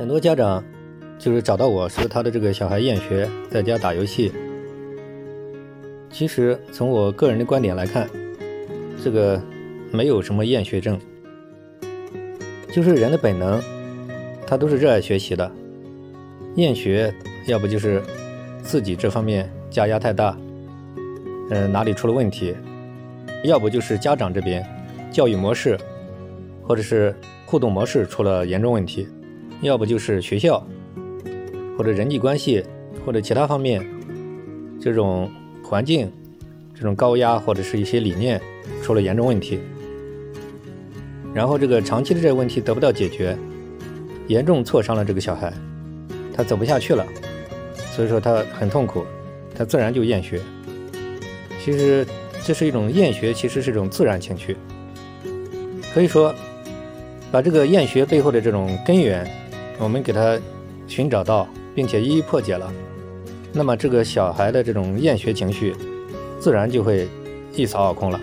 很多家长就是找到我说他的这个小孩厌学，在家打游戏。其实从我个人的观点来看，这个没有什么厌学症，就是人的本能，他都是热爱学习的。厌学要不就是自己这方面加压太大，嗯，哪里出了问题；要不就是家长这边教育模式或者是互动模式出了严重问题；要不就是学校或者人际关系或者其他方面这种。环境这种高压或者是一些理念出了严重问题，然后这个长期的这个问题得不到解决，严重挫伤了这个小孩，他走不下去了，所以说他很痛苦，他自然就厌学。其实这是一种厌学，其实是一种自然情绪。可以说，把这个厌学背后的这种根源，我们给他寻找到，并且一一破解了。那么，这个小孩的这种厌学情绪，自然就会一扫而空了。